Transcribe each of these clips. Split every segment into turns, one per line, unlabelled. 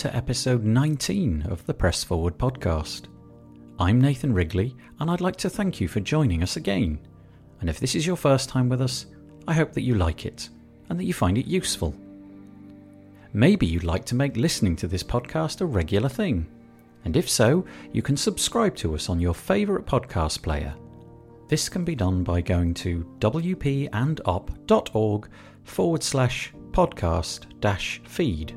To episode 19 of the Press Forward podcast. I'm Nathan Wrigley, and I'd like to thank you for joining us again. And if this is your first time with us, I hope that you like it and that you find it useful. Maybe you'd like to make listening to this podcast a regular thing. And if so, you can subscribe to us on your favourite podcast player. This can be done by going to wpandup.org forward slash podcast dash feed.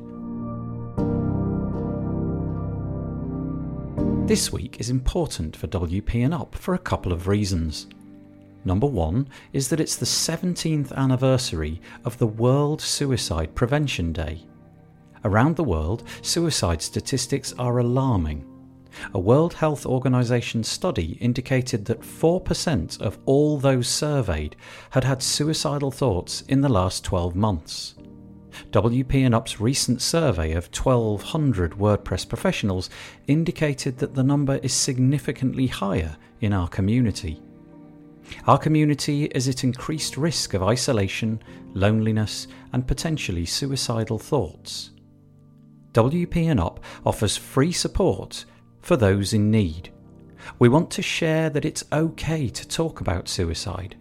This week is important for WP and UP for a couple of reasons. Number one is that it's the 17th anniversary of the World Suicide Prevention Day. Around the world, suicide statistics are alarming. A World Health Organization study indicated that 4% of all those surveyed had had suicidal thoughts in the last 12 months. WP and UP's recent survey of 1,200 WordPress professionals indicated that the number is significantly higher in our community. Our community is at increased risk of isolation, loneliness, and potentially suicidal thoughts. WP and UP offers free support for those in need. We want to share that it's okay to talk about suicide.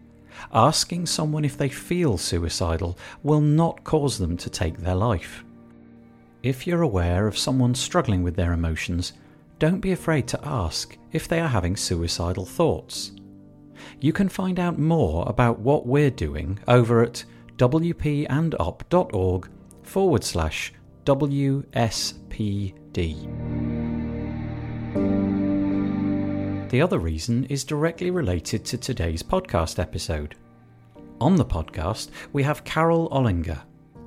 Asking someone if they feel suicidal will not cause them to take their life. If you're aware of someone struggling with their emotions, don't be afraid to ask if they are having suicidal thoughts. You can find out more about what we're doing over at wpandup.org forward slash WSPD. The other reason is directly related to today's podcast episode. On the podcast, we have Carole Olinger,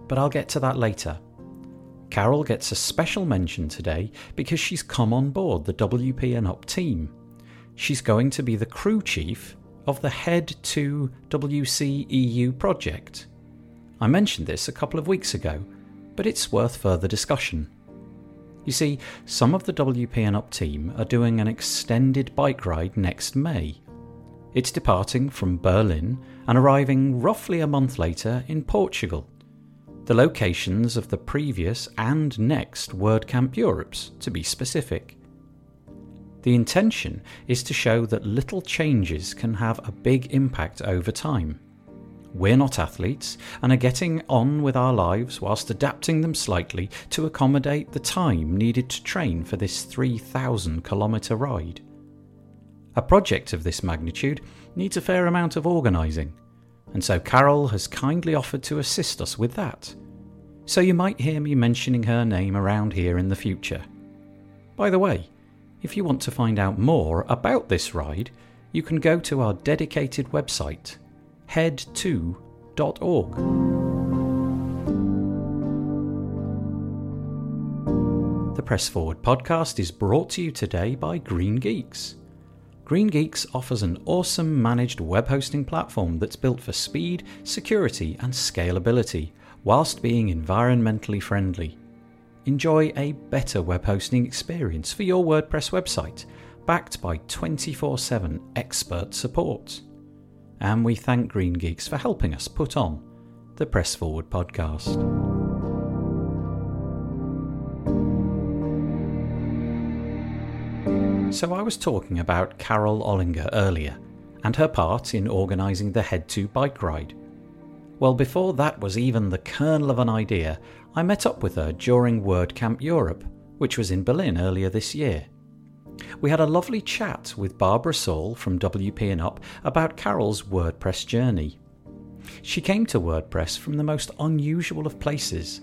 but I'll get to that later. Carole gets a special mention today because she's come on board the WP and UP team. She's going to be the crew chief of the Head to WC EU project. I mentioned this a couple of weeks ago, but it's worth further discussion. You see, some of the WP and UP team are doing an extended bike ride next May. It's departing from Berlin and arriving roughly a month later in Portugal. The locations of the previous and next WordCamp Europes, to be specific. The intention is to show that little changes can have a big impact over time. We're not athletes and are getting on with our lives whilst adapting them slightly to accommodate the time needed to train for this 3,000 kilometre ride. A project of this magnitude needs a fair amount of organising, and so Carole has kindly offered to assist us with that. So you might hear me mentioning her name around here in the future. By the way, if you want to find out more about this ride, you can go to our dedicated website headto.org. The Press Forward podcast is brought to you today by Green Geeks. Green Geeks offers an awesome managed web hosting platform that's built for speed, security, and scalability, whilst being environmentally friendly. Enjoy a better web hosting experience for your WordPress website, backed by 24 7 expert support and we thank Green Geeks for helping us put on the Press Forward podcast. So, I was talking about Carole Olinger earlier and her part in organising the Head to bike ride. Well, before that was even the kernel of an idea, I met up with her during WordCamp Europe, which was in Berlin earlier this year. We had a lovely chat with Barbara Saul from WP and Up about Carole's WordPress journey. She came to WordPress from the most unusual of places.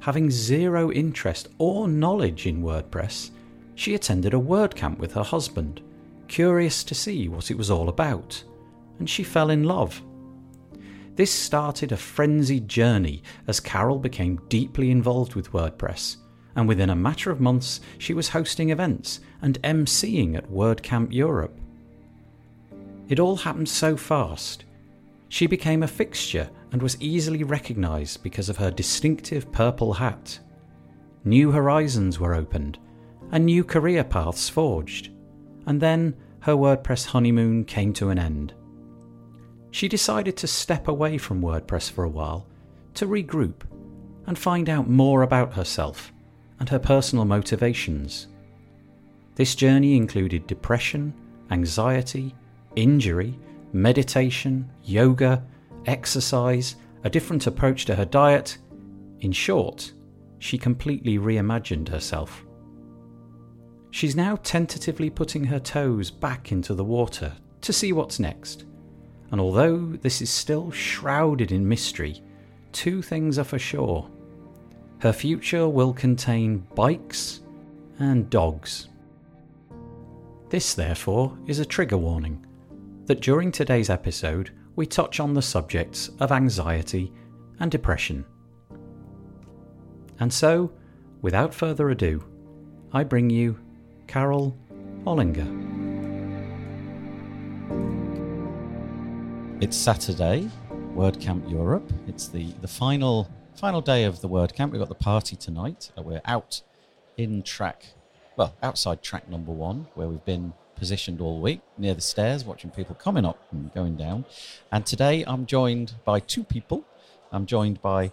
Having zero interest or knowledge in WordPress, she attended a WordCamp with her husband, curious to see what it was all about, and she fell in love. This started a frenzied journey as Carole became deeply involved with WordPress and within a matter of months she was hosting events and emceeing at WordCamp Europe. It all happened so fast. She became a fixture and was easily recognised because of her distinctive purple hat. New horizons were opened, and new career paths forged, and then her WordPress honeymoon came to an end. She decided to step away from WordPress for a while to regroup and find out more about herself
and her personal motivations. This journey included depression, anxiety, injury, meditation, yoga, exercise, a different approach to her diet. In short, she completely reimagined herself. She's now tentatively putting her toes back into the water to see what's next. And although this is still shrouded in mystery, two things are for sure. Her future will contain bikes and dogs. This, therefore, is a trigger warning that during today's episode we touch on the subjects of anxiety and depression. And so, without further ado, I bring you Carole Olinger. It's Saturday, WordCamp Europe. It's the, the final final day of the WordCamp. We've got the party tonight. Uh, we're out in track, well, outside track number one, where we've been positioned all week near the stairs, watching people coming up and going down. And today I'm joined by two people. I'm joined by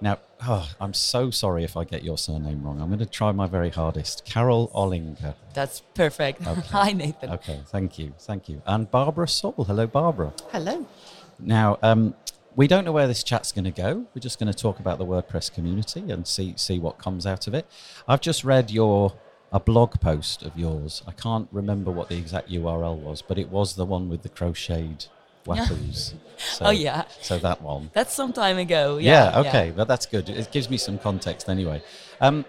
now, oh, I'm so sorry if I get your surname wrong. I'm going to try my very hardest. Carole Olinger.
That's perfect. Okay. Hi, Nathan.
Okay, thank you. Thank you. And Barbara Saul. Hello, Barbara.
Hello.
Now, um, we don't know where this chat's going to go. We're just going to talk about the WordPress community and see see what comes out of it. I've just read your a blog post of yours. I can't remember what the exact URL was, but it was the one with the crocheted waffles.
So, oh yeah.
So that one.
That's some time ago. Yeah.
yeah okay, yeah. but that's good. It gives me some context anyway. Um,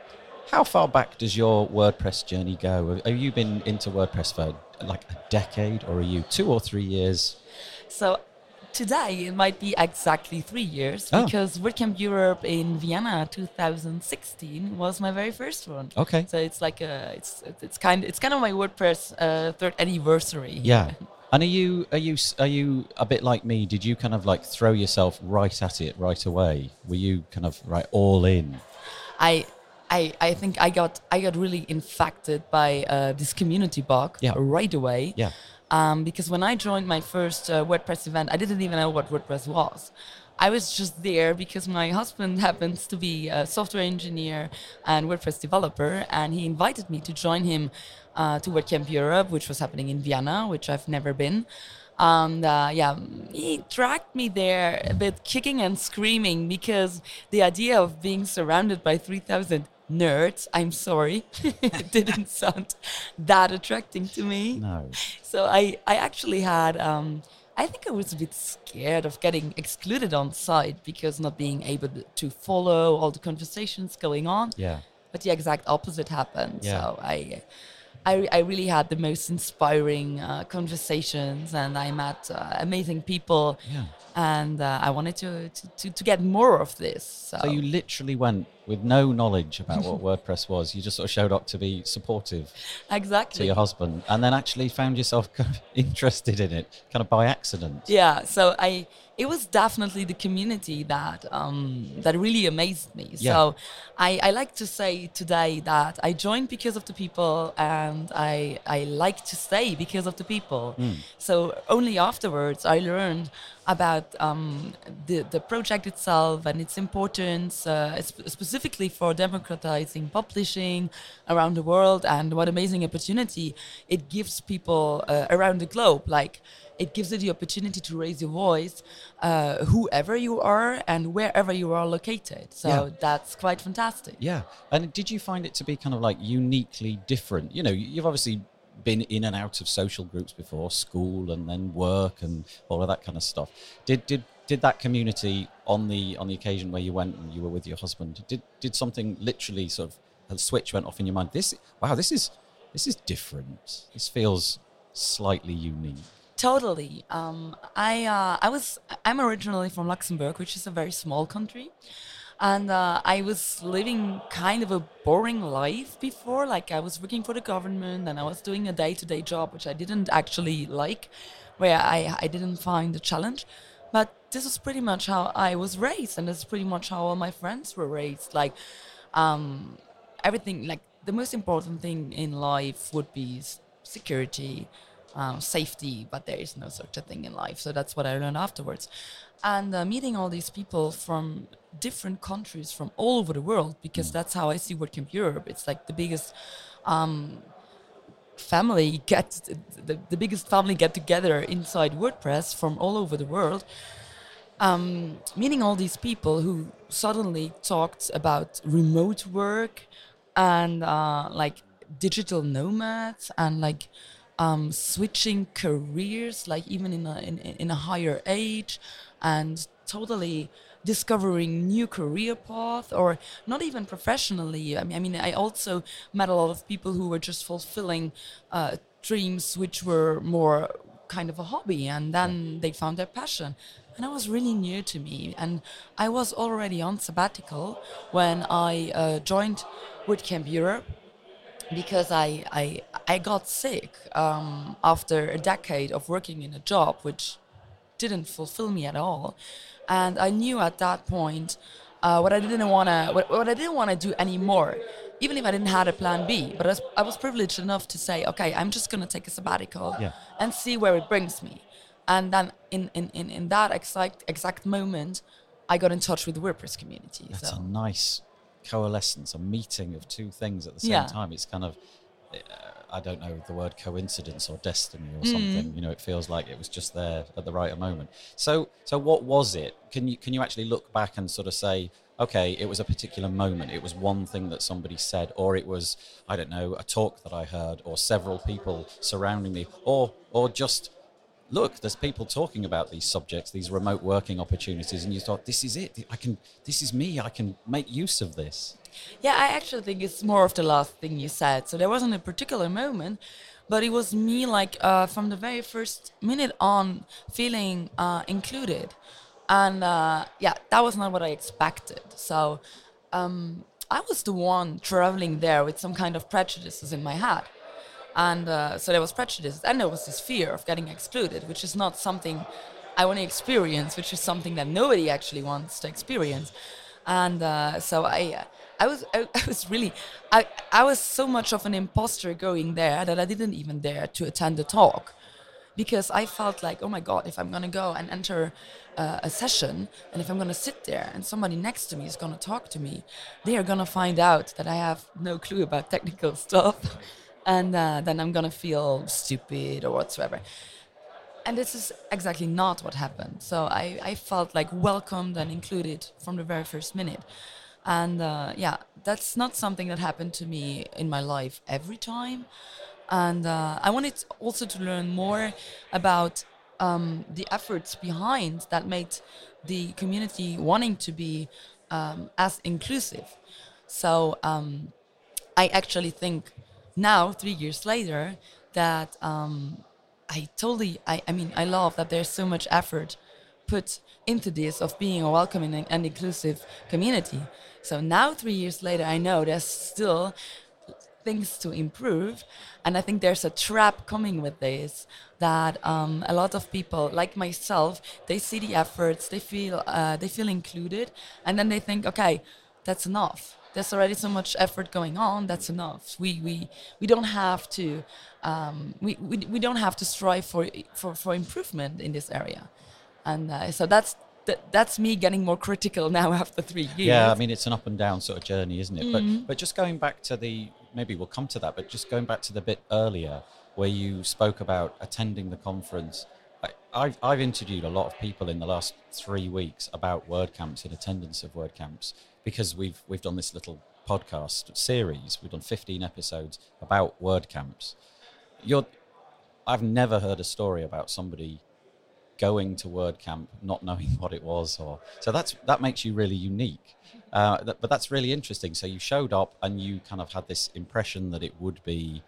how far back does your WordPress journey go? Have you been into WordPress for like a decade, or are you two or three years?
So today it might be exactly three years oh. because WordCamp Europe in Vienna 2016 was my very first one.
Okay.
So it's like a it's it's kind it's kind of my WordPress uh, third anniversary.
Yeah. And are you are you are you a bit like me? Did you kind of like throw yourself right at it right away? Were you kind of right all in?
I I, I think I got I got really infected by uh, this community bug
yeah.
right away.
Yeah.
Um, because when I joined my first uh, WordPress event, I didn't even know what WordPress was. I was just there because my husband happens to be a software engineer and WordPress developer, and he invited me to join him uh, to WordCamp Europe, which was happening in Vienna, which I've never been. And uh, yeah, he dragged me there a bit kicking and screaming because the idea of being surrounded by 3,000 nerds, I'm sorry, it didn't sound that attracting to me.
No.
So I, I actually had, um, I think I was a bit scared of getting excluded on site because not being able to follow all the conversations going on.
Yeah.
But the exact opposite happened.
Yeah.
So I I, I really had the most inspiring uh, conversations and I met uh, amazing people.
Yeah.
And uh, I wanted to, to, to, to, get more of this. So.
so. you literally went with no knowledge about what WordPress was. You just sort of showed up to be supportive.
Exactly.
To your husband. And then actually found yourself kind of interested in it, kind of by accident.
Yeah. So I it was definitely the community that um, that really amazed me.
Yeah.
So I, I like to say today that I joined because of the people and I I like to stay because of the people.
Mm.
So only afterwards I learned about um, the the project itself and its importance, uh, specifically for democratizing publishing around the world, and what amazing opportunity it gives people uh, around the globe. Like it gives you the opportunity to raise your voice, uh, whoever you are and wherever you are located. So yeah. that's quite fantastic.
Yeah. And did you find it to be kind of like uniquely different? You know, you've obviously been in and out of social groups before, school and then work and all of that kind of stuff. Did did did that community on the on the occasion where you went and you were with your husband? Did did something literally sort of a switch went off in your mind? This wow, this is this is different. This feels slightly unique.
Totally. Um, I uh, I was I'm originally from Luxembourg, which is a very small country, and uh, I was living kind of a boring life before. Like I was working for the government, and I was doing a day-to-day job, which I didn't actually like, where I I didn't find the challenge. But this was pretty much how I was raised, and is pretty much how all my friends were raised. Like um, everything, like the most important thing in life would be security uh, safety, but there is no such a thing in life. So that's what I learned afterwards. And uh, meeting all these people from different countries from all over the world, because that's how I see WordCamp Europe. It's like the biggest um, family get the, the biggest family get together inside WordPress from all over the world. Um, meeting all these people who suddenly talked about remote work and uh, like digital nomads and like um, switching careers, like even in a, in, in a higher age, and totally discovering new career path or not even professionally. I mean, I mean, I also met a lot of people who were just fulfilling uh, dreams which were more kind of a hobby, and then they found their passion. And that was really new to me. And I was already on sabbatical when I uh, joined WordCamp Europe because I, I, I got sick um, after a decade of working in a job which didn't fulfill me at all. And I knew at that point uh, what I didn't want to what, what I didn't want to do anymore, even if I didn't have a plan B. But I was, I was privileged enough to say, okay, I'm just gonna take a sabbatical
Yeah.
and see where it brings me. And then in, in, in, in that exact exact moment, I got in touch with the WordPress community.
That's
so
a nice coalescence, a meeting of two things at the same
Yeah.
time. It's kind of, uh, I don't know the word coincidence or destiny or
Mm.
something. You know, it feels like it was just there at the right moment. So, so what was it? Can you can you actually look back and sort of say, okay, it was a particular moment. It was one thing that somebody said, or it was I don't know a talk that I heard, or several people surrounding me, or or just look, there's people talking about these subjects, these remote working opportunities, and you thought, this is it. I can, this is me. I can make use of this.
Yeah, I actually think it's more of the last thing you said. So there wasn't a particular moment, but it was me like uh, from the very first minute on feeling uh, included, and uh, yeah, that was not what I expected. So um, I was the one traveling there with some kind of prejudices in my head. And uh, so there was prejudice, and there was this fear of getting excluded, which is not something I want to experience, which is something that nobody actually wants to experience. And uh, so I, I was, I, I was really, I, I was so much of an imposter going there that I didn't even dare to attend the talk, because I felt like, oh my god, if I'm gonna go and enter uh, a session, and if I'm gonna sit there and somebody next to me is gonna talk to me, they are gonna find out that I have no clue about technical stuff and uh, then I'm gonna feel stupid or whatsoever. And this is exactly not what happened. So I, I felt like welcomed and included from the very first minute. And uh, yeah, that's not something that happened to me in my life every time. And uh, I wanted also to learn more about um, the efforts behind that made the community wanting to be um, as inclusive. So um, I actually think now, three years later, that um, I totally, I, I mean, I love that there's so much effort put into this of being a welcoming and, inclusive community. So now, three years later, I know there's still things to improve. And I think there's a trap coming with this that um, a lot of people, like myself, they see the efforts, they feel uh, they feel included, and then they think, okay, that's enough. There's already so much effort going on. That's enough. We we we don't have to um, we, we we don't have to strive for for for improvement in this area, and uh, so that's. That, that's me getting more critical now after three years.
Yeah, I mean, it's an up and down sort of journey, isn't it?
Mm-hmm.
But but just going back to the maybe we'll come to that, but just going back to the bit earlier where you spoke about attending the conference. I, I've I've interviewed a lot of people in the last three weeks about WordCamps and attendance of WordCamps because we've we've done this little podcast series. We've done 15 episodes about WordCamps. You're I've never heard a story about somebody going to WordCamp not knowing what it was, or so that's that makes you really unique. Uh, that, but that's really interesting. So you showed up and you kind of had this impression that it would be,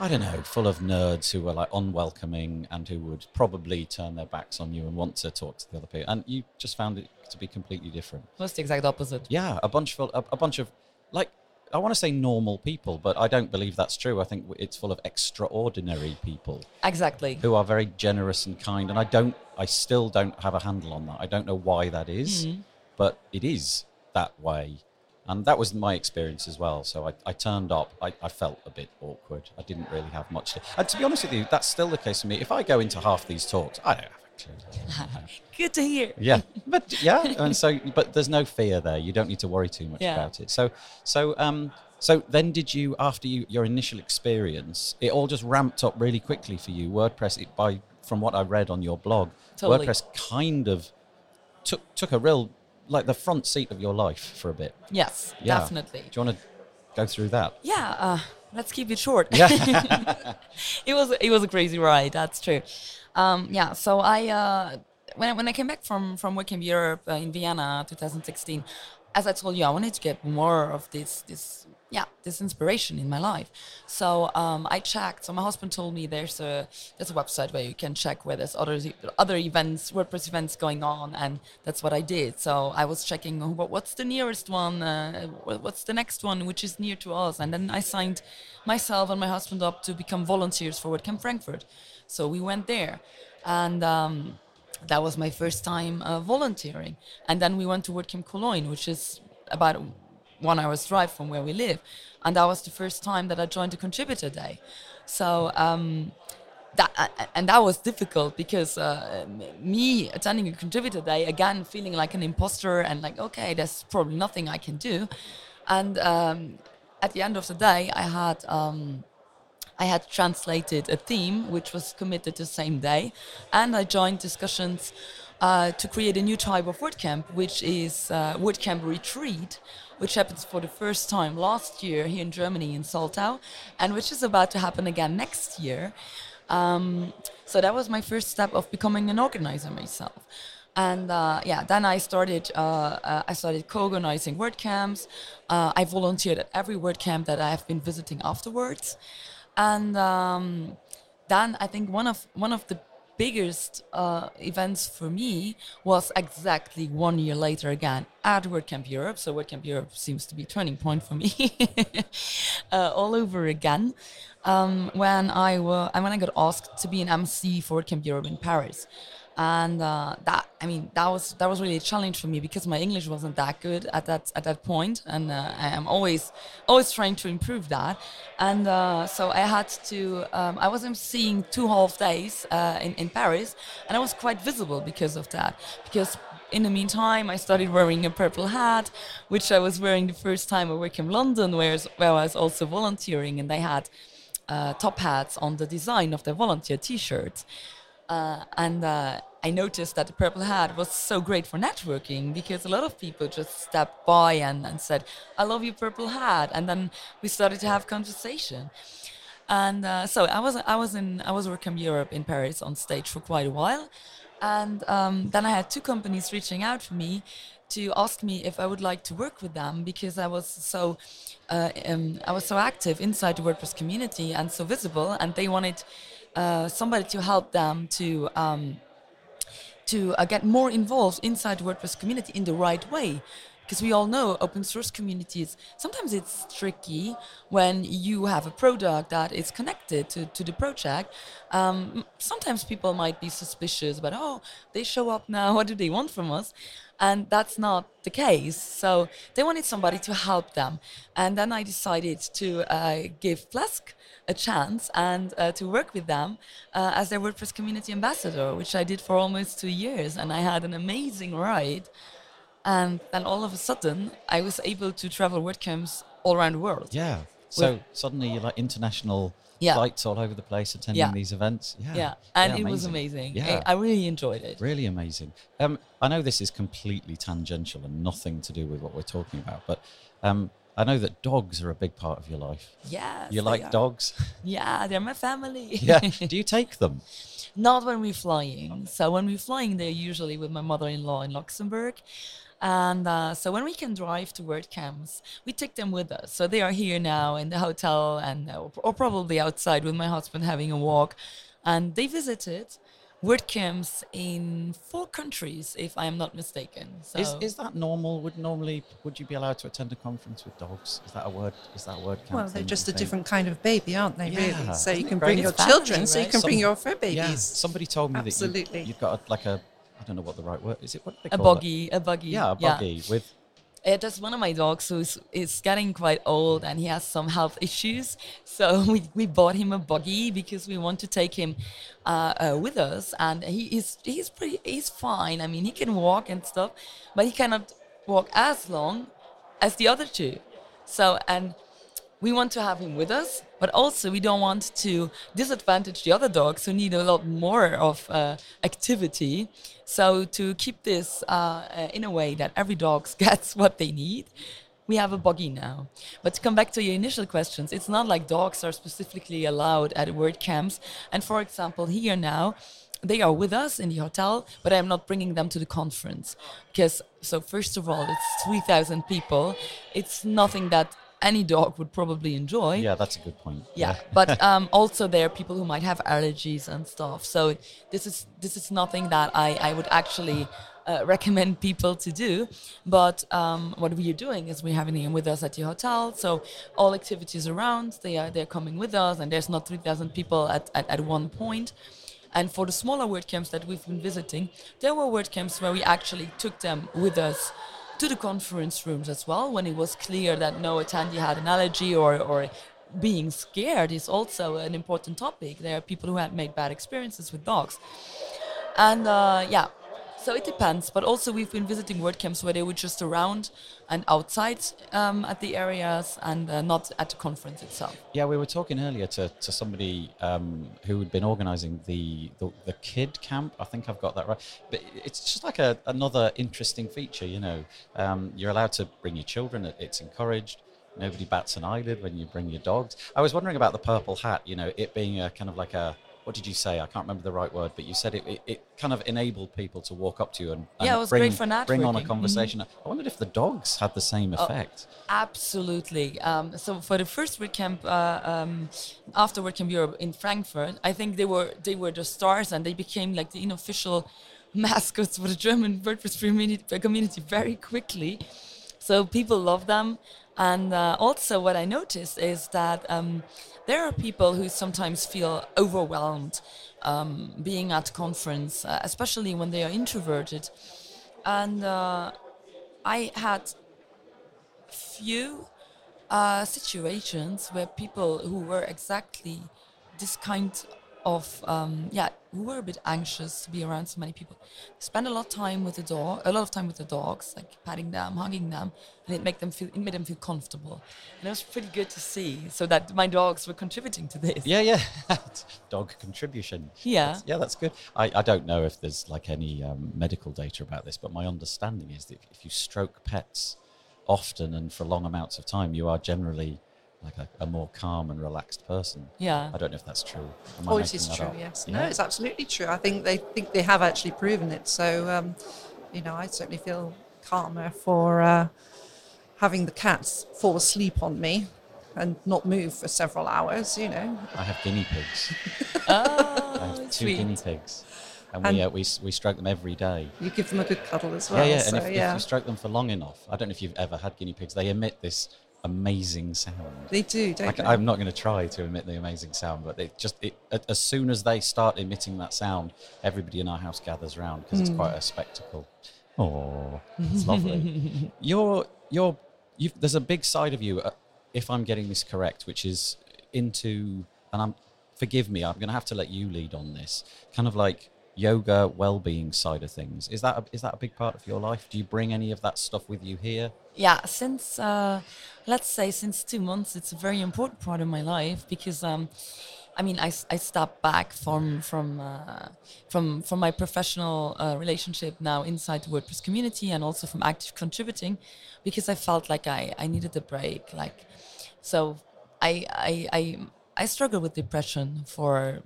I don't know, full of nerds who were like unwelcoming and who would probably turn their backs on you and want to talk to the other people. And you just found it to be completely different.
was the exact opposite.
Yeah, a bunch full, a, a bunch of like I want to say normal people, but I don't believe that's true. I think it's full of extraordinary people
Exactly.
who are very generous and kind. And I don't, I still don't have a handle on that. I don't know why that is, mm-hmm. but it is that way. And that was my experience as well. So I, I turned up. I, I felt a bit awkward. I didn't really have much to. And to be honest with you, that's still the case for me. If I go into half these talks, I don't have a clue.
Good to hear.
Yeah, but yeah, and so but there's no fear there. You don't need to worry too much
Yeah.
about it. So so um so then did you after you your initial experience, it all just ramped up really quickly for you. WordPress it, by from what I read on your blog,
Totally.
WordPress kind of took took a real like the front seat of your life for a bit.
Yes,
Yeah.
definitely.
Do you want to go through that?
Yeah, uh, let's keep it short.
Yeah.
it was it was a crazy ride. That's true. Um, yeah. So I uh, when I, when I came back from from WordCamp Europe uh, in Vienna 2016, as I told you, I wanted to get more of this this yeah this inspiration in my life. So um, I checked. So my husband told me there's a there's a website where you can check where there's other other events WordPress events going on, and that's what I did. So I was checking what, what's the nearest one, uh, what's the next one which is near to us, and then I signed myself and my husband up to become volunteers for WordCamp Frankfurt. So we went there, and. Um, that was my first time uh, volunteering. And then we went to WordCamp Cologne, which is about one hour's drive from where we live. And that was the first time that I joined a contributor day. So, um, that, uh, and that was difficult because uh, me attending a contributor day, again, feeling like an imposter and like, okay, there's probably nothing I can do. And um, at the end of the day, I had. Um, I had translated a theme which was committed the same day, and I joined discussions uh, to create a new type of WordCamp, which is uh, WordCamp Retreat, which happens for the first time last year here in Germany in Soltau, and which is about to happen again next year. Um, so that was my first step of becoming an organizer myself. And uh, yeah, then I started. Uh, uh, I started co-organizing WordCamps. Uh, I volunteered at every WordCamp that I have been visiting afterwards. And um, then I think one of one of the biggest uh, events for me was exactly one year later again at WordCamp Europe. So WordCamp Europe seems to be turning point for me uh, all over again. Um, when I wa- and when I got asked to be an MC for WordCamp Europe in Paris and uh, that I mean that was that was really a challenge for me because my English wasn't that good at that at that point, and uh, I am always always trying to improve that. And uh, so I had to um, I was seeing two half days uh, in in Paris, and I was quite visible because of that. Because in the meantime, I started wearing a purple hat, which I was wearing the first time I worked in London, where where I was also volunteering, and they had uh, top hats on the design of their volunteer T-shirts. Uh, and I noticed that the purple hat was so great for networking because a lot of people just stepped by and, and said, I love your purple hat. And then we started to have conversation. And uh, so I was I was in I was working Europe in Paris on stage for quite a while, and um, then I had two companies reaching out for me to ask me if I would like to work with them because I was so uh, um, I was so active inside the WordPress community and so visible, and they wanted uh, somebody to help them to. Um, to uh, get more involved inside the WordPress community in the right way. Because we all know open source communities, sometimes it's tricky when you have a product that is connected to, to the project. Um, sometimes people might be suspicious about, oh, they show up now, what do they want from us? And that's not the case. So they wanted somebody to help them. And then I decided to uh, give Flask a chance and uh, to work with them uh, as their WordPress community ambassador, which I did for almost two years. And I had an amazing ride. And then all of a sudden, I was able to travel WordCamps all around the world.
Yeah. So suddenly you're like international
Yeah.
flights all over the place attending
Yeah.
these events. Yeah.
Yeah, and
Yeah,
it was amazing.
Yeah.
I, I really enjoyed it.
Really amazing. Um, I know this is completely tangential and nothing to do with what we're talking about, but um, I know that dogs are a big part of your life.
Yes,
You like
are.
dogs?
Yeah, they're my family.
yeah. Do you take them?
Not when we're flying. So when we're flying, they're usually with my mother-in-law in Luxembourg. And uh, so when we can drive to WordCamps, we take them with us. So they are here now in the hotel and uh, or probably outside with my husband having a walk. And they visited WordCamps in four countries, if I am not mistaken. So
Is, is that normal? Would normally would you be allowed to attend a conference with dogs? Is that a word? Is that a word? count
Well, they're just a
think?
different kind of baby, aren't they?
Yeah.
Really. So
Isn't
you can bring your
family,
children, so you
right?
can bring your fur babies.
Yeah. Somebody told me that
Absolutely.
you, you've got a, like a I don't know what the right word is. It what do they
a
call it?
buggy, a buggy.
Yeah, a buggy with
Yeah, just one of my dogs who's is getting quite old and he has some health issues. So we, we bought him a buggy because we want to take him uh, uh, with us, and he is he's pretty he's fine. I mean, he can walk and stuff, but he cannot walk as long as the other two. So and we want to have him with us, but also we don't want to disadvantage the other dogs who need a lot more of uh, activity. So to keep this uh, uh, in a way that every dog gets what they need, we have a buggy now. But to come back to your initial questions, it's not like dogs are specifically allowed at WordCamps. And for example, here now, they are with us in the hotel, but I'm not bringing them to the conference because. So first of all, it's 3,000 people. It's nothing that any dog would probably enjoy.
Yeah, that's a good point.
Yeah, but um, also there are people who might have allergies and stuff. So this is this is nothing that I I would actually. Uh, recommend people to do, but um, what we are doing is we're having him with us at the hotel. So all activities around, they are they're coming with us, and there's not 3,000 people at, at, at one point. And for the smaller WordCamps that we've been visiting, there were WordCamps where we actually took them with us to the conference rooms as well when it was clear that no attendee had an allergy or, or being scared is also an important topic. There are people who have made bad experiences with dogs. And uh, yeah, so it depends. But also, we've been visiting WordCamps where they were just around and outside um, at the areas and uh, not at the conference itself.
Yeah, we were talking earlier to, to somebody um, who had been organising the, the, the kid camp. I think I've got that right. But it's just like a, another interesting feature. You know, um, you're allowed to bring your children. It's encouraged. Nobody bats an eyelid when you bring your dogs. I was wondering about the purple hat. You know, it being a kind of like a what did you say? I can't remember the right word, but you said it, it, it kind of enabled people to walk up to you and, and
yeah, it was
bring,
great for
bring on a
networking.
conversation. I wondered if the dogs had the same
Oh,
effect.
Absolutely. Um, so for the first WordCamp, uh, um, after WordCamp Europe in Frankfurt, I think they were they were the stars and they became like the unofficial mascots for the German WordPress community very quickly. So people love them. And uh, also, what I noticed is that um, there are people who sometimes feel overwhelmed um, being at conference, uh, especially when they are introverted. And uh, I had few uh, situations where people who were exactly this kind of um, yeah who were a bit anxious to be around so many people spend a lot of time with the dog a lot of time with the dogs like patting them hugging them and it made them feel it made them feel comfortable and it was pretty good to see so that my dogs were contributing to this
Yeah, yeah. Dog contribution.
Yeah.
That's- yeah, that's good. I, I don't know if there's like any um, medical data about this, but my understanding is that if you stroke pets often and for long amounts of time, you are generally like a, a more calm and relaxed person.
yeah
I don't know if that's true. Am
Oh, it is true.
up?
Yes.
Yeah.
No, it's absolutely true. I think they think they have actually proven it. So, um, you know, I certainly feel calmer for uh, having the cats fall asleep on me and not move for several hours. You know,
I have guinea pigs. I
oh
have two
sweet
guinea pigs. And,
And-
we, uh, we, we stroke them every day.
you give them a good cuddle as well.
yeah, yeah.
So,
And if,
yeah,
if you stroke them for long enough, I don't know if you've ever had guinea pigs, they emit this amazing sound.
they do, don't
Like,
they?
I'm not going to try to emit the amazing sound, but it just it, as soon as they start emitting that sound, everybody in our house gathers round because it's quite a spectacle. Oh, it's lovely. You're you're you've, there's a big side of you, uh, if I'm getting this correct, which is into and I'm forgive me, I'm going to have to let you lead on this. Kind of like yoga, well-being side of things. Is that a, is that a big part of your life? Do you bring any of that stuff with you here?
yeah since uh, let's say since two months it's a very important part of my life because um, I mean I, I stepped back from from uh, from from my professional uh, relationship now inside the WordPress community and also from active contributing because I felt like I, I needed a break like so I I I, I struggled with depression for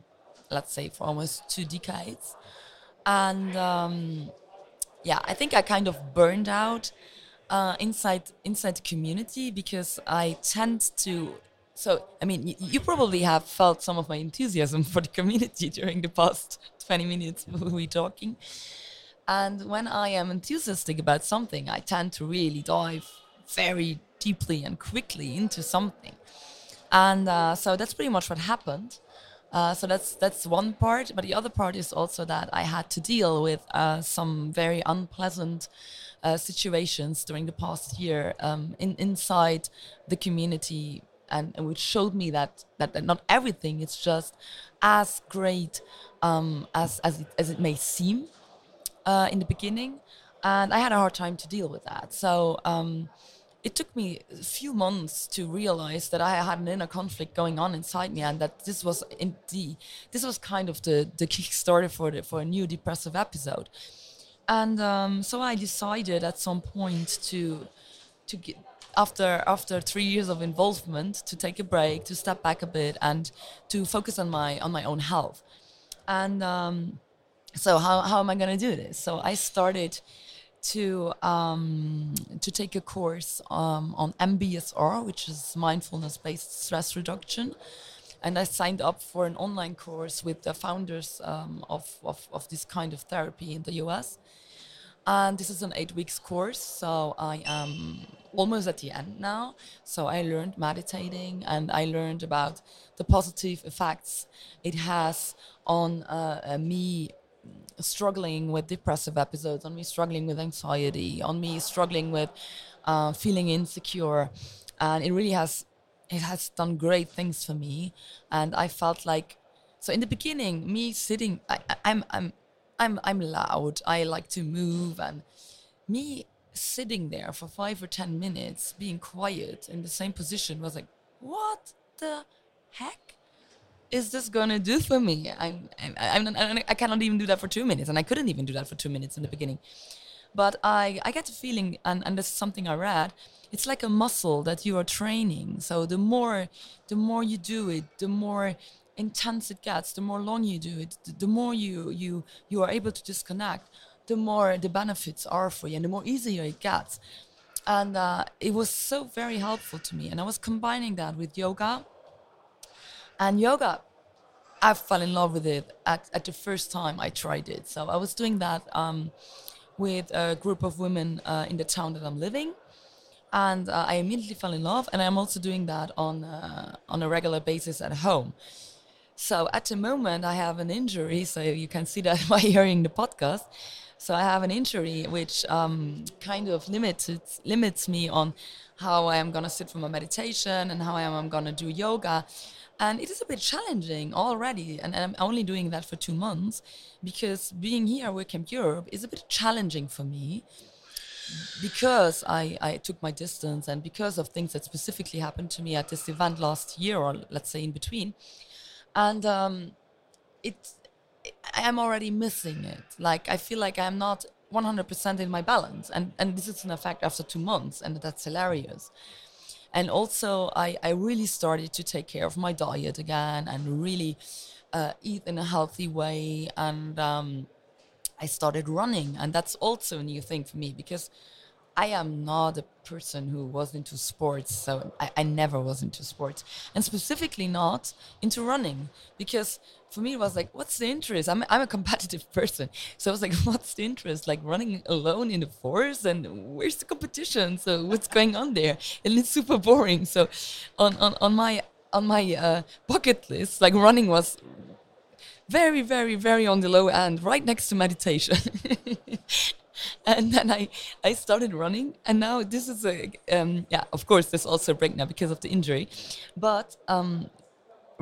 let's say for almost two decades and um, yeah, I think I kind of burned out uh, inside inside the community because I tend to. So I mean, y- you probably have felt some of my enthusiasm for the community during the past twenty minutes we are talking. And when I am enthusiastic about something, I tend to really dive very deeply and quickly into something. And uh, so that's pretty much what happened. Uh, so that's that's one part, but the other part is also that I had to deal with uh, some very unpleasant uh, situations during the past year um, in, inside the community, and, and, which showed me that, that, that not everything is just as great um, as as it, as it may seem uh, in the beginning, and I had a hard time to deal with that. So. Um, it took me a few months to realize that I had an inner conflict going on inside me, and that this was indeed this was kind of the the kickstarter for the, for a new depressive episode. And um, so I decided at some point to to get after after three years of involvement to take a break, to step back a bit, and to focus on my on my own health. And um, so how how am I going to do this? So I started to um, to take a course um, on MBSR, which is mindfulness-based stress reduction, and I signed up for an online course with the founders um, of, of of this kind of therapy in the US. And this is an eight weeks course, so I am almost at the end now. So I learned meditating, and I learned about the positive effects it has on uh, me struggling with depressive episodes, on me struggling with anxiety, on me struggling with uh, feeling insecure, and it really has it has done great things for me. And I felt like so in the beginning, me sitting, I, I'm I'm I'm I'm loud. I like to move, and me sitting there for five or ten minutes, being quiet in the same position, was like, what the heck? Is this gonna do for me? I'm, I'm, I'm, I cannot even do that for two minutes, and I couldn't even do that for two minutes in the beginning. But I, I get the feeling, and, and this is something I read. It's like a muscle that you are training. So the more, the more you do it, the more intense it gets. The more long you do it, the, the more you, you, you are able to disconnect. The more the benefits are for you, and the more easier it gets. And uh, it was so very helpful to me. And I was combining that with yoga and yoga, I fell in love with it at, at the first time I tried it. So I was doing that um, with a group of women uh, in the town that I'm living. And uh, I immediately fell in love. And I'm also doing that on, uh, on a regular basis at home. So at the moment, I have an injury. So you can see that by hearing the podcast. So I have an injury which um, kind of limits limits me on how I am gonna sit for my meditation and how I am gonna do yoga and it is a bit challenging already and, i'm only doing that for two months because being here at WordCamp Europe is a bit challenging for me because I, I took my distance and because of things that specifically happened to me at this event last year or let's say in between. And um, it i am already missing it. Like i feel like i'm not 100% in my balance and and this is an effect after two months and that's hilarious and also I, I really started to take care of my diet again and really uh, eat in a healthy way. And um, i started running. And that's also a new thing for me because I am not a person who was into sports, so I, I, never was into sports, and specifically not into running because for me it was like, what's the interest? I'm I'm a competitive person, so I was like, what's the interest? Like running alone in the forest, and where's the competition? So what's going on there? And it's super boring. So on on on my on my uh, bucket list, like running was very very very on the low end, right next to meditation. and then I, I started running and now this is a um, yeah of course there's also a break now because of the injury but um,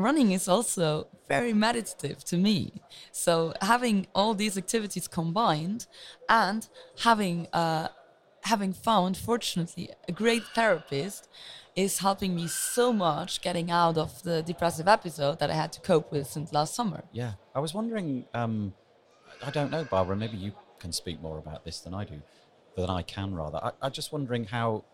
running is also very meditative to me so having all these activities combined and having uh, having found fortunately a great therapist is helping me so much getting out of the depressive episode that I had to cope with since last summer.
Yeah, I was wondering. Um, I don't know, Barbara. Maybe you can speak more about this than I do, than I can rather. I, I'm just wondering how,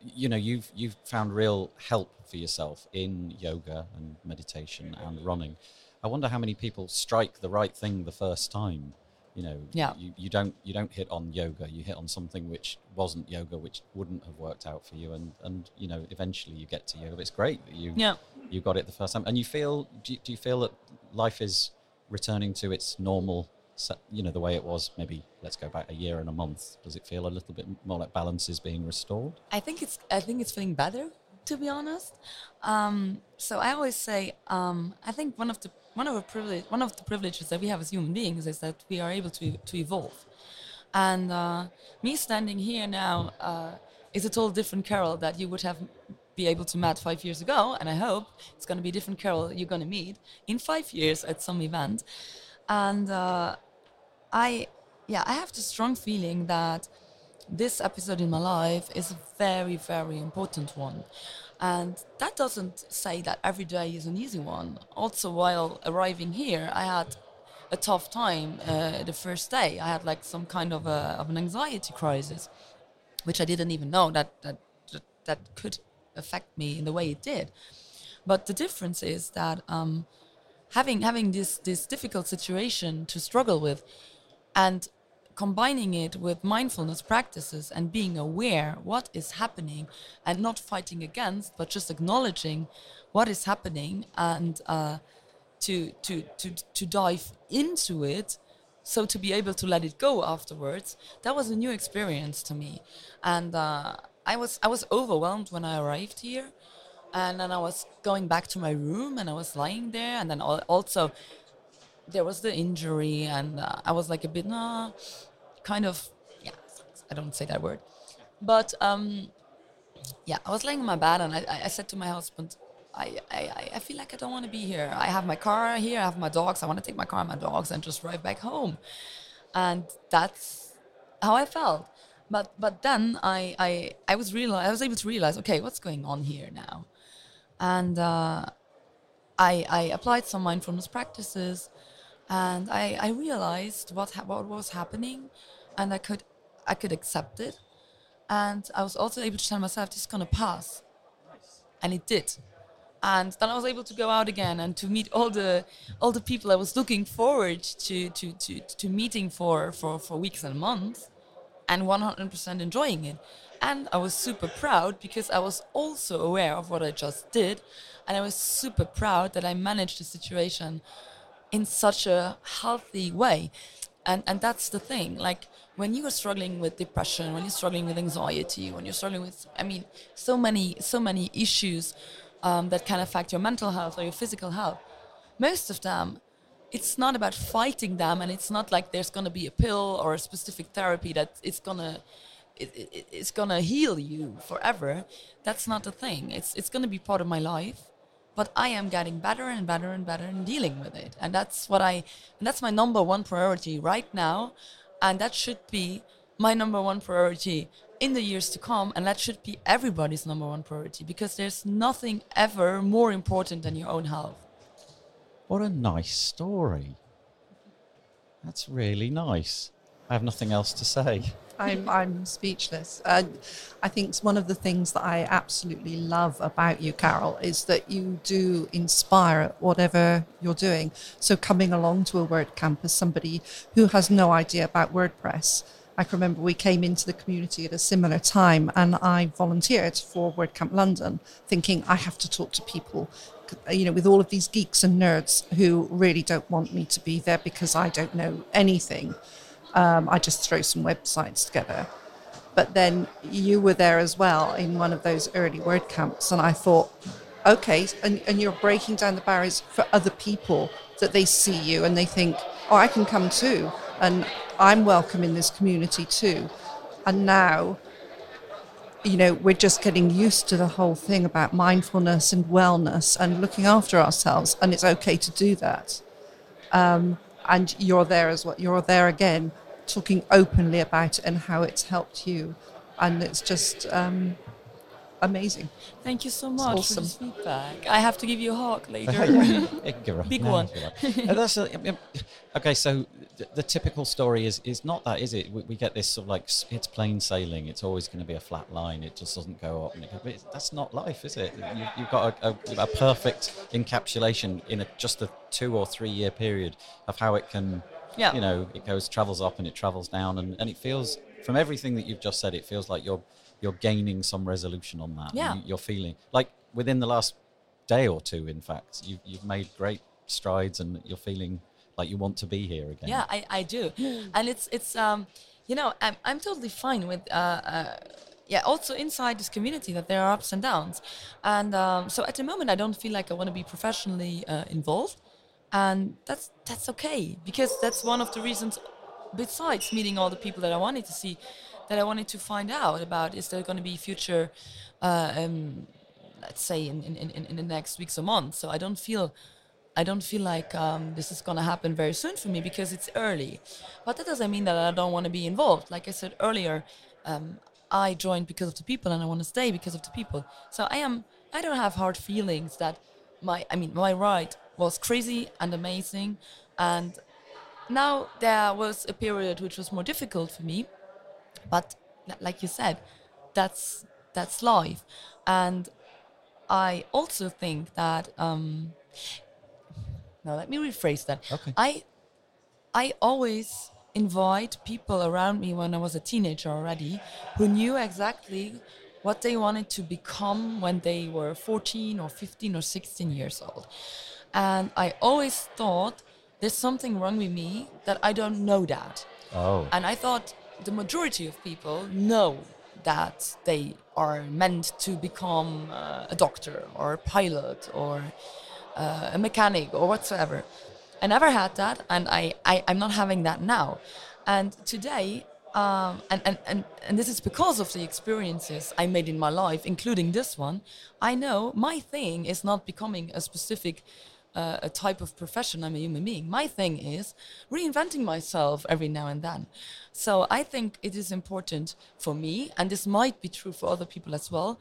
you know, you've you've found real help for yourself in yoga and meditation and running. I wonder how many people strike the right thing the first time. You know,
yeah.
you, you don't you don't hit on yoga. You hit on something which wasn't yoga, which wouldn't have worked out for you, and and you know eventually you get to yoga. It's great that you
yeah.
you got it the first time, and you feel do you, do you feel that life is returning to its normal you know the way it was maybe let's go back a year and a month does it feel a little bit more like balance is being restored
i think it's i think it's feeling better to be honest. Um, so I always say, um, I think one of the one of the privilege one of the privileges that we have as human beings is that we are able to to evolve. And uh, me standing here now uh, is a total different Carole that you would have be able to meet five years ago, and I hope it's going to be a different Carole you're going to meet in five years at some event. And uh, I, yeah, I have the strong feeling that this episode in my life is a very, very important one. And that doesn't say that every day is an easy one. Also, while arriving here, I had a tough time uh, the first day. I had like some kind of, a, of an anxiety crisis, which I didn't even know that, that, that, that could affect me in the way it did. But the difference is that um, having having this this difficult situation to struggle with, and combining it with mindfulness practices and being aware what is happening and not fighting against, but just acknowledging what is happening and uh, to to to to dive into it so to be able to let it go afterwards that was a new experience to me. And uh, I was I was overwhelmed when I arrived here, and then I was going back to my room and I was lying there, and then also there was the injury, and uh, I was like a bit nah, kind of yeah, I don't say that word, but um, yeah, I was laying in my bed and I, I said to my husband, I, I, I feel like I don't want to be here. I have my car here, I have my dogs. I want to take my car and my dogs and just drive back home. And that's how I felt but but then I I I was real I was able to realize okay what's going on here now, and uh, I I applied some mindfulness practices, and I I realized what ha- what was happening, and I could I could accept it, and I was also able to tell myself this is gonna pass, and it did. And then I was able to go out again and to meet all the all the people I was looking forward to to to, to meeting for, for, for weeks and months and 100% enjoying it. And I was super proud because I was also aware of what I just did. And I was super proud that I managed the situation in such a healthy way. And, and that's the thing. Like when you are struggling with depression, when you're struggling with anxiety, when you're struggling with, I mean, so many, so many issues um, that can affect your mental health or your physical health, most of them it's not about fighting them and it's not like there's going to be a pill or a specific therapy that it's going to it, it, it's going to heal you forever that's not the thing it's it's going to be part of my life but i am getting better and better and better in dealing with it and that's what i that's my number one priority right now and that should be my number one priority in the years to come and that should be everybody's number one priority because there's nothing ever more important than your own health
what a nice story. That's really nice. I have nothing else to say.
I'm, I'm speechless. Uh, I think one of the things that I absolutely love about you, Carole, is that you do inspire whatever you're doing. So, coming along to a WordCamp as somebody who has no idea about WordPress, I can remember we came into the community at a similar time and I volunteered for WordCamp London, thinking I have to talk to people you know, with all of these geeks and nerds who really don't want me to be there because I don't know anything. Um, I just throw some websites together. But then you were there as well in one of those early WordCamps, and I thought, okay, and, and you're breaking down the barriers for other people that they see you and they think, oh, I can come too, and I'm welcome in this community too. And now you know, we're just getting used to the whole thing about mindfulness and wellness and looking after ourselves, and it's okay to do that. Um, and you're there as well. You're there again, talking openly about it and how it's helped you, and it's just um, amazing.
Thank you so much awesome. for the feedback. I have to give you a hug later. Big one.
Uh, that's a, okay, so the, the, typical story is is not that, is it? We, we, get this sort of like it's plain sailing. It's always going to be a flat line. It just doesn't go up. And it, that's not life, is it? You, have got a, a, a, perfect encapsulation in a, just a two or three year period of how it can. Yeah. You know, it goes travels up and it travels down, and, and it feels from everything that you've just said, it feels like you're you're gaining some resolution on that.
Yeah.
You, are feeling like within the last day or two, in fact, you've, you've made great strides and you're feeling like you want to be here again.
Yeah, I, I do. and it's, it's, um, you know, I'm, I'm totally fine with, uh, uh, yeah, also inside this community that there are ups and downs, and um, so at the moment I don't feel like I want to be professionally uh, involved, and that's that's okay because that's one of the reasons. Besides meeting all the people that I wanted to see, that I wanted to find out about, is there going to be future, uh, um, let's say in, in, in, in the next weeks or months. So I don't feel I don't feel like um, this is going to happen very soon for me because it's early. But that doesn't mean that I don't want to be involved. Like I said earlier, um, I joined because of the people and I want to stay because of the people. So I am. I don't have hard feelings that my. I mean, my ride was crazy and amazing, and now there was a period which was more difficult for me. But like you said, that's that's life, and I also think that. Um, now let me rephrase that.
Okay.
I I always invite people around me when I was a teenager already who knew exactly what they wanted to become when they were 14 or 15 or 16 years old. And I always thought there's something wrong with me that I don't know that.
Oh.
And I thought the majority of people know that they are meant to become uh, a doctor or a pilot or uh, a mechanic or whatsoever. I never had that, and I, I I'm not having that now. And today, um, and, and, and, and this is because of the experiences I made in my life, including this one. I know my thing is not becoming a specific uh, a type of profession. I'm a human being. My thing is reinventing myself every now and then. So I think it is important for me, and this might be true for other people as well,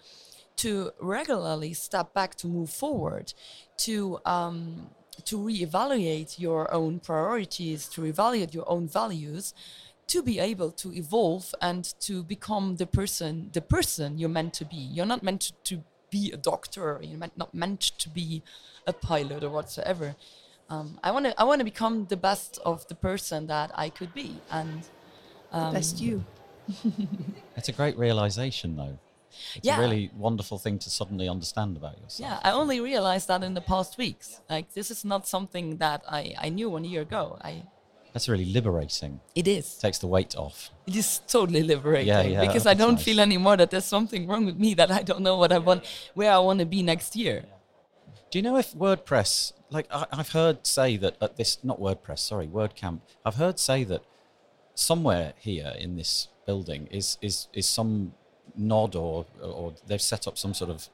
to regularly step back to move forward, to um, to reevaluate your own priorities, to reevaluate your own values, to be able to evolve and to become the person the person you're meant to be. You're not meant to, to be a doctor. You're meant, not meant to be a pilot or whatsoever. Um, I want to I want to become the best of the person that I could be, and um,
Best you.
It's a great realization, though. It's
Yeah.
a really wonderful thing to suddenly understand about yourself.
Yeah, I only realized that in the past weeks. Like this is not something that I, I knew one year ago. I
That's really liberating.
it is.
Takes the weight off.
It is totally liberating
Yeah, yeah,
because I don't
nice.
feel anymore that there's something wrong with me that I don't know what I want, where I want to be next year.
Do you know if WordPress, like I, I've heard say that at this, not WordPress, sorry, WordCamp, I've heard say that somewhere here in this building is is is some nod or or they've set up some sort of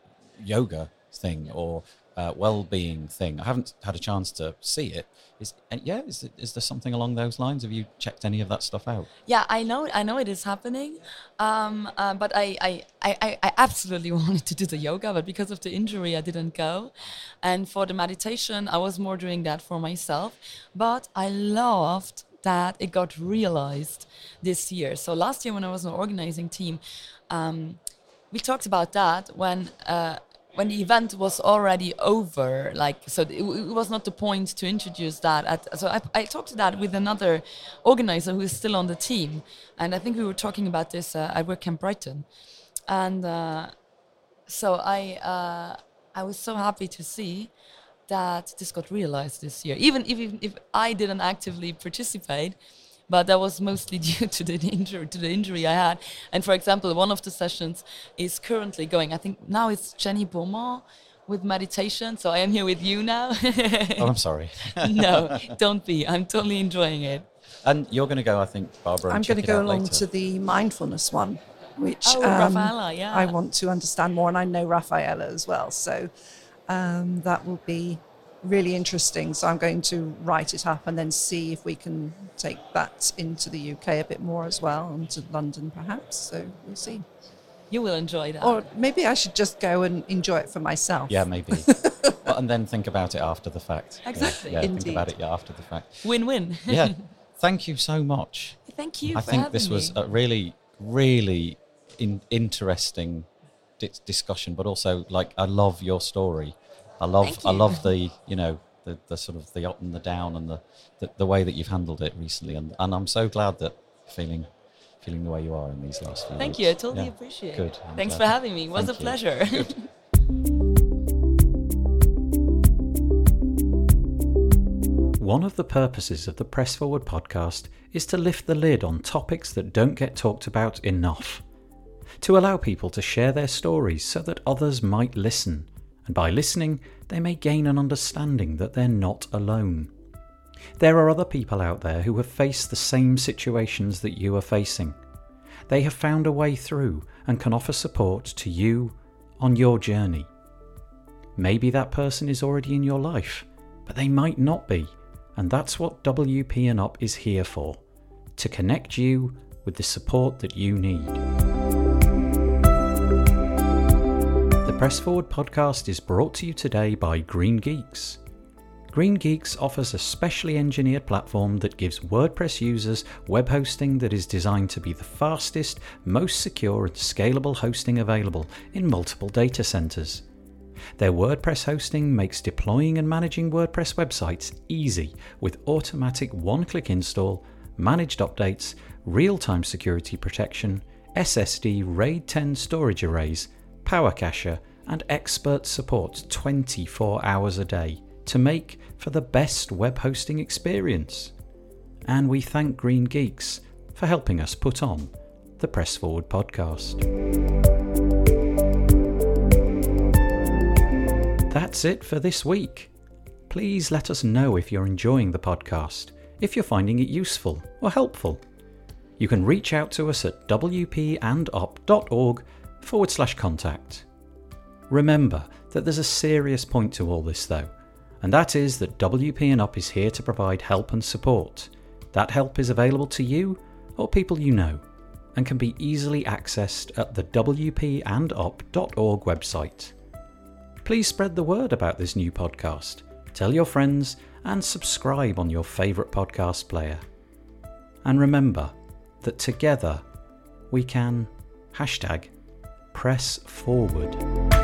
yoga thing or uh, well-being thing. I haven't had a chance to see it. Is and yeah, is is there something along those lines? Have you checked any of that stuff out?
Yeah, I know, I know it is happening, um, uh, but I, I, I, I- absolutely wanted to do the yoga, but because of the injury, I didn't go. And for the meditation, I was more doing that for myself. But I loved that it got realized this year. So last year, when I was on the organizing team, um, we talked about that when uh, when the event was already over. Like, so it, it was not the point to introduce that. At, so I, I talked to that with another organizer who is still on the team, and I think we were talking about this uh, at WordCamp Brighton, and uh, so I uh, I was so happy to see that this got realized this year. Even if if I didn't actively participate, but that was mostly due to the injury to the injury I had. And for example, one of the sessions is currently going. I think now it's Jenny Beaumont with meditation. So I am here with you now.
Oh, I'm sorry.
no, don't be. I'm totally enjoying it.
and you're going to go, I think, Barbara.
I'm going to go along
later.
to the mindfulness one, which
Oh,
um,
Rafaela, yeah.
I want to understand more, and I know Rafaela as well. So um, that will be really interesting. So I'm going to write it up and then see if we can take that into the UK a bit more as well, and to London perhaps. So we'll see.
You will enjoy that.
Or maybe I should just go and enjoy it for myself.
Yeah, maybe. Well, and then think about it after the fact.
Exactly.
Yeah, think about it yeah, after the fact.
Win-win.
Yeah. Thank you so much.
Thank you
I
for
think this was
me.
a really, really in, interesting di- discussion, but also like I love your story. I love, I love the, you know, the, the sort of the up and the down and the, the, the way that you've handled it recently, and, and I'm so glad that feeling, feeling the way you are in these last few
Thank
weeks.
you. I totally
Yeah.
appreciate
Good.
it.
I'm
Thanks
glad.
for having me. It was
Thank
a pleasure.
One of the purposes of the Press Forward podcast is to lift the lid on topics that don't get talked about enough. to allow people to share their stories so that others might listen, and by listening, they may gain an understanding that they're not alone. There are other people out there who have faced the same situations that you are facing. They have found a way through and can offer support to you on your journey. Maybe that person is already in your life, but they might not be, and that's what WP and Up is here for to connect you with the support that you need. Press Forward podcast is brought to you today by Green Geeks. Green Geeks offers a specially engineered platform that gives WordPress users web hosting that is designed to be the fastest, most secure, and scalable hosting available in multiple data centers. Their WordPress hosting makes deploying and managing WordPress websites easy with automatic one click install, managed updates, real time security protection, SSD RAID 10 storage arrays, Power Cacher, and expert support 24 hours a day to make for the best web hosting experience. And we thank Green Geeks for helping us put on the Press Forward podcast. That's it for this week. Please let us know if you're enjoying the podcast, if you're finding it useful or helpful. You can reach out to us at wpandup.org forward slash contact. Remember that there's a serious point to all this though and that is that WP and Up is here to provide help and support. That help is available to you or people you know and can be easily accessed at the wpandup.org website. Please spread the word about this new podcast, tell your friends, and subscribe on your favourite podcast player. And remember that together we can hashtag press forward.